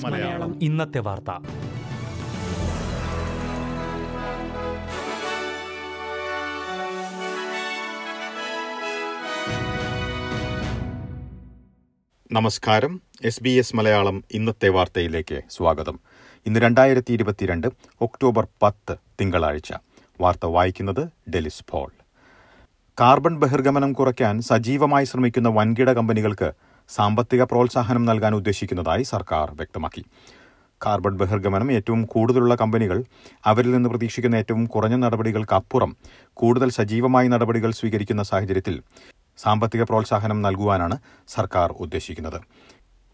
മലയാളം. ഇന്നത്തെ വാർത്ത. നമസ്കാരം. എസ് ബി എസ് മലയാളം ഇന്നത്തെ വാർത്തയിലേക്ക് സ്വാഗതം. ഇന്ന് രണ്ടായിരത്തി ഇരുപത്തിരണ്ട് ഒക്ടോബർ പത്ത് തിങ്കളാഴ്ച. വാർത്ത വായിക്കുന്നത് ഡെലിസ് പോൾ. കാർബൺ ബഹിർഗമനം കുറയ്ക്കാൻ സജീവമായി ശ്രമിക്കുന്ന വൻകിട കമ്പനികൾക്ക് സാമ്പത്തിക പ്രോത്സാഹനം നൽകാൻ ഉദ്ദേശിക്കുന്നതായി സർക്കാർ വ്യക്തമാക്കി. കാർബൺ ബഹിർഗമനം ഏറ്റവും കൂടുതലുള്ള കമ്പനികൾ അവരിൽ നിന്ന് പ്രതീക്ഷിക്കുന്ന ഏറ്റവും കുറഞ്ഞ നടപടികൾക്കപ്പുറം കൂടുതൽ സജീവമായി നടപടികൾ സ്വീകരിക്കുന്ന സാഹചര്യത്തിൽ സാമ്പത്തിക പ്രോത്സാഹനം നൽകുവാനാണ് സർക്കാർ ഉദ്ദേശിക്കുന്നത്.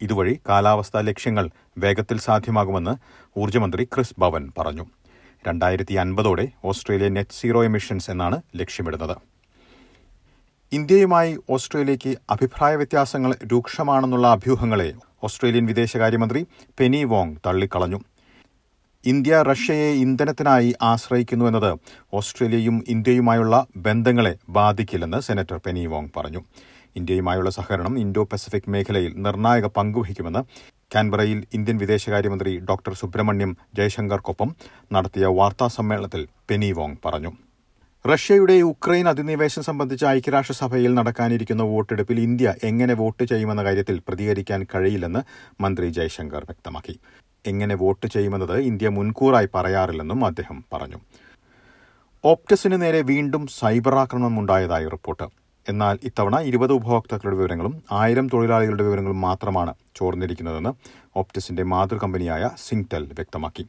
ഇതുവഴി കാലാവസ്ഥാ ലക്ഷ്യങ്ങൾ വേഗത്തിൽ സാധ്യമാകുമെന്ന് ഊർജമന്ത്രി ക്രിസ് ഭവൻ പറഞ്ഞു. രണ്ടായിരത്തി അൻപതോടെ ഓസ്ട്രേലിയ നെറ്റ് സീറോ എമിഷൻസ് എന്നാണ് ലക്ഷ്യമിടുന്നത്. ഇന്ത്യയുമായി ഓസ്ട്രേലിയയ്ക്ക് അഭിപ്രായ വ്യത്യാസങ്ങൾ രൂക്ഷമാണെന്നുള്ള അഭ്യൂഹങ്ങളെ ഓസ്ട്രേലിയൻ വിദേശകാര്യമന്ത്രി പെനി വോങ് തള്ളിക്കളഞ്ഞു. ഇന്ത്യ റഷ്യയെ ഇന്ധനത്തിനായി ആശ്രയിക്കുന്നു എന്നത് ഓസ്ട്രേലിയയും ഇന്ത്യയുമായുള്ള ബന്ധങ്ങളെ ബാധിക്കില്ലെന്ന് സെനറ്റർ പെനി വോങ് പറഞ്ഞു. ഇന്ത്യയുമായുള്ള സഹകരണം ഇൻഡോ പസഫിക് മേഖലയിൽ നിർണായക പങ്കുവഹിക്കുമെന്ന് കാൻബറയിൽ ഇന്ത്യൻ വിദേശകാര്യമന്ത്രി ഡോക്ടർ സുബ്രഹ്മണ്യം ജയശങ്കർക്കൊപ്പം നടത്തിയ വാർത്താ സമ്മേളനത്തിൽ പെനി വോങ് പറഞ്ഞു. റഷ്യയുടെ ഉക്രൈൻ അധിനിവേശം സംബന്ധിച്ച് ഐക്യരാഷ്ട്രസഭയിൽ നടക്കാനിരിക്കുന്ന വോട്ടെടുപ്പിൽ ഇന്ത്യ എങ്ങനെ വോട്ട് ചെയ്യുമെന്ന കാര്യത്തിൽ പ്രതികരിക്കാൻ കഴിയില്ലെന്ന് മന്ത്രി ജയശങ്കർ വ്യക്തമാക്കി. എങ്ങനെ വോട്ട് ചെയ്യുമെന്നത് ഇന്ത്യ മുൻകൂറായി പറയാറില്ലെന്നും അദ്ദേഹം പറഞ്ഞു. ഓപ്റ്റസിന് നേരെ വീണ്ടും സൈബർ ആക്രമണം ഉണ്ടായതായി റിപ്പോർട്ട്. എന്നാൽ ഇത്തവണ ഇരുപത് ഉപഭോക്താക്കളുടെ വിവരങ്ങളും ആയിരം തൊഴിലാളികളുടെ വിവരങ്ങളും മാത്രമാണ് ചോർന്നിരിക്കുന്നതെന്ന് ഓപ്റ്റസിന്റെ മാതൃകമ്പനിയായ സിങ്ടെൽ വ്യക്തമാക്കി.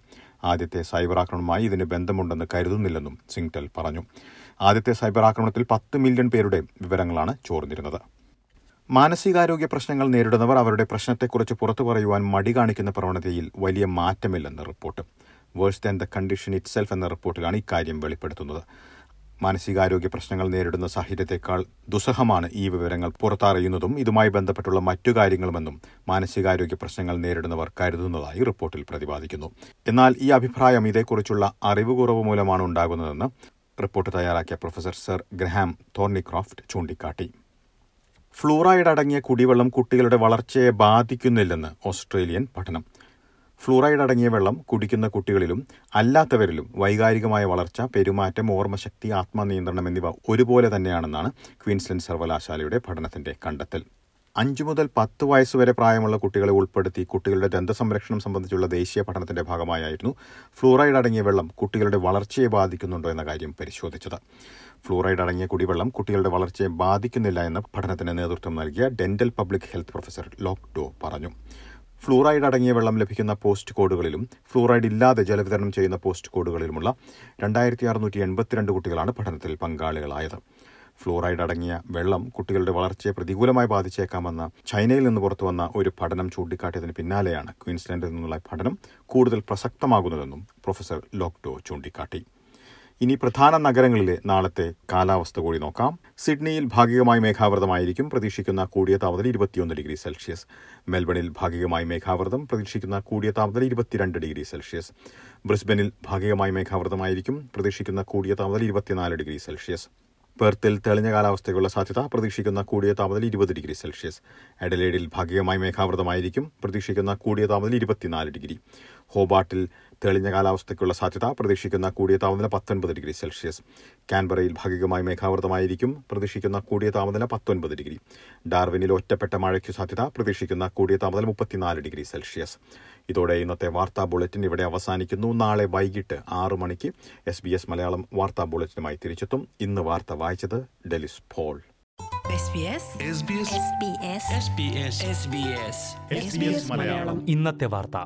ആദ്യത്തെ സൈബർ ആക്രമണമായി ഇതിന് ബന്ധമുണ്ടെന്ന് കരുതുന്നില്ലെന്നും സിംഗ്ടൽ പറഞ്ഞു. ആദ്യത്തെ സൈബർ ആക്രമണത്തിൽ പത്ത് മില്യൺ പേരുടെ വിവരങ്ങളാണ് ചോർന്നിരുന്നത്. മാനസികാരോഗ്യ പ്രശ്നങ്ങൾ നേരിടുന്നവർ അവരുടെ പ്രശ്നത്തെക്കുറിച്ച് പുറത്തു പറയുവാൻ മടി കാണിക്കുന്ന പ്രവണതയിൽ വലിയ മാറ്റമില്ലെന്ന് report. Worse than the condition itself എന്ന റിപ്പോർട്ടിലാണ് ഇക്കാര്യം വെളിപ്പെടുത്തുന്നത്. മാനസികാരോഗ്യ പ്രശ്നങ്ങൾ നേരിടുന്ന സാഹചര്യത്തെക്കാൾ ദുസ്സഹമാണ് ഈ വിവരങ്ങൾ പുറത്തറിയുന്നതും ഇതുമായി ബന്ധപ്പെട്ടുള്ള മറ്റു കാര്യങ്ങളുമെന്നും മാനസികാരോഗ്യ പ്രശ്നങ്ങൾ നേരിടുന്നവർ കരുതുന്നതായി റിപ്പോർട്ടിൽ പ്രതിപാദിക്കുന്നു. എന്നാൽ ഈ അഭിപ്രായം ഇതേക്കുറിച്ചുള്ള അറിവ് കുറവ് മൂലമാണ് ഉണ്ടാകുന്നതെന്ന് റിപ്പോർട്ട് തയ്യാറാക്കിയ പ്രൊഫസർ സർ ഗ്രഹാം തോർണിക്രോഫ്റ്റ് ചൂണ്ടിക്കാട്ടി. ഫ്ലൂറൈഡ് അടങ്ങിയ കുടിവെള്ളം കുട്ടികളുടെ വളർച്ചയെ ബാധിക്കുന്നില്ലെന്ന് ഓസ്ട്രേലിയൻ പഠനം. ഫ്ലൂറൈഡ് അടങ്ങിയ വെള്ളം കുടിക്കുന്ന കുട്ടികളിലും അല്ലാത്തവരിലും വൈകാരികമായ വളർച്ച പെരുമാറ്റം ഓർമ്മശക്തി ആത്മനിയന്ത്രണം എന്നിവ ഒരുപോലെ തന്നെയാണെന്നാണ് ക്വീൻസ്ലൻഡ് സർവകലാശാലയുടെ പഠനത്തിന്റെ കണ്ടെത്തൽ. അഞ്ചു മുതൽ പത്ത് വയസ്സുവരെ പ്രായമുള്ള കുട്ടികളെ ഉൾപ്പെടുത്തി കുട്ടികളുടെ ദന്തസംരക്ഷണം സംബന്ധിച്ചുള്ള ദേശീയ പഠനത്തിന്റെ ഭാഗമായായിരുന്നു ഫ്ലൂറൈഡ് അടങ്ങിയ വെള്ളം കുട്ടികളുടെ വളർച്ചയെ ബാധിക്കുന്നുണ്ടോ എന്ന കാര്യം പരിശോധിച്ചത്. ഫ്ലൂറൈഡ് അടങ്ങിയ കുടിവെള്ളം കുട്ടികളുടെ വളർച്ചയെ ബാധിക്കുന്നില്ല എന്ന് പഠനത്തിന് നേതൃത്വം നൽകിയ ഡെന്റൽ പബ്ലിക് ഹെൽത്ത് പ്രൊഫസർ ലോക്ഡോ പറഞ്ഞു. ഫ്ലൂറൈഡ് അടങ്ങിയ വെള്ളം ലഭിക്കുന്ന പോസ്റ്റ് കോഡുകളിലും ഫ്ലൂറൈഡ് ഇല്ലാതെ ജലവിതരണം ചെയ്യുന്ന പോസ്റ്റ് കോഡുകളിലുമുള്ള രണ്ടായിരത്തി അറുന്നൂറ്റി എൺപത്തിരണ്ട് കുട്ടികളാണ് പഠനത്തിൽ പങ്കാളികളായത്. ഫ്ലൂറൈഡ് അടങ്ങിയ വെള്ളം കുട്ടികളുടെ വളർച്ചയെ പ്രതികൂലമായി ബാധിച്ചേക്കാമെന്ന ചൈനയിൽ നിന്ന് പുറത്തുവന്ന ഒരു പഠനം ചൂണ്ടിക്കാട്ടിയതിന് പിന്നാലെയാണ് ക്വീൻസ്ലാൻഡിൽ നിന്നുള്ള പഠനം കൂടുതൽ പ്രസക്തമാകുന്നതെന്നും പ്രൊഫസർ ലോക്ഡോ ചൂണ്ടിക്കാട്ടി. ഇനി പ്രധാന നഗരങ്ങളിലെ നാളത്തെ കാലാവസ്ഥ കൂടി നോക്കാം. സിഡ്നിയിൽ ഭാഗികമായി മേഘാവൃതമായിരിക്കും. പ്രതീക്ഷിക്കുന്ന കൂടിയ താപനില ഇരുപത്തിയൊന്ന് ഡിഗ്രി സെൽഷ്യസ്. മെൽബണിൽ ഭാഗികമായി മേഘാവൃതം. പ്രതീക്ഷിക്കുന്ന കൂടിയ താപനില ഇരുപത്തിരണ്ട് ഡിഗ്രി സെൽഷ്യസ്. ബ്രിസ്ബനിൽ ഭാഗികമായി മേഘാവൃതമായിരിക്കും. പ്രതീക്ഷിക്കുന്ന കൂടിയ താപനില ഇരുപത്തിനാല് ഡിഗ്രി സെൽഷ്യസ്. പെർത്തിൽ തെളിഞ്ഞ കാലാവസ്ഥയ്ക്കുള്ള സാധ്യത. പ്രതീക്ഷിക്കുന്ന കൂടിയ താപനില ഇരുപത് ഡിഗ്രി സെൽഷ്യസ്. എഡലേഡിൽ ഭാഗികമായി മേഘാവൃതമായിരിക്കും. പ്രതീക്ഷിക്കുന്ന കൂടിയ താപനില ഇരുപത്തിനാല് ഡിഗ്രി. ഹോബാട്ടിൽ തെളിഞ്ഞ കാലാവസ്ഥയ്ക്കുള്ള സാധ്യത പ്രതീക്ഷിക്കുന്ന കൂടിയ താപനില പത്തൊൻപത് ഡിഗ്രി സെൽഷ്യസ്. കാൻബറയിൽ ഭാഗികമായി മേഘാവൃതമായിരിക്കും പ്രതീക്ഷിക്കുന്ന കൂടിയ താപനില പത്തൊൻപത് ഡിഗ്രി. ഡാർവിനിൽ ഒറ്റപ്പെട്ട മഴയ്ക്കു സാധ്യത പ്രതീക്ഷിക്കുന്ന കൂടിയ താപനില മുപ്പത്തിനാല് ഡിഗ്രി സെൽഷ്യസ്. ഇതോടെ ഇന്നത്തെ വാർത്താ ബുള്ളറ്റിൻ ഇവിടെ അവസാനിക്കുന്നു. നാളെ വൈകിട്ട് ആറ് മണിക്ക് എസ് ബി എസ് മലയാളം വാർത്താ ബുള്ളറ്റിനുമായി തിരിച്ചെത്തും. ഇന്ന് വാർത്ത വായിച്ചത് ഡെലിസ് പോൾ. SBS ഇന്നത്തെ വാർത്ത.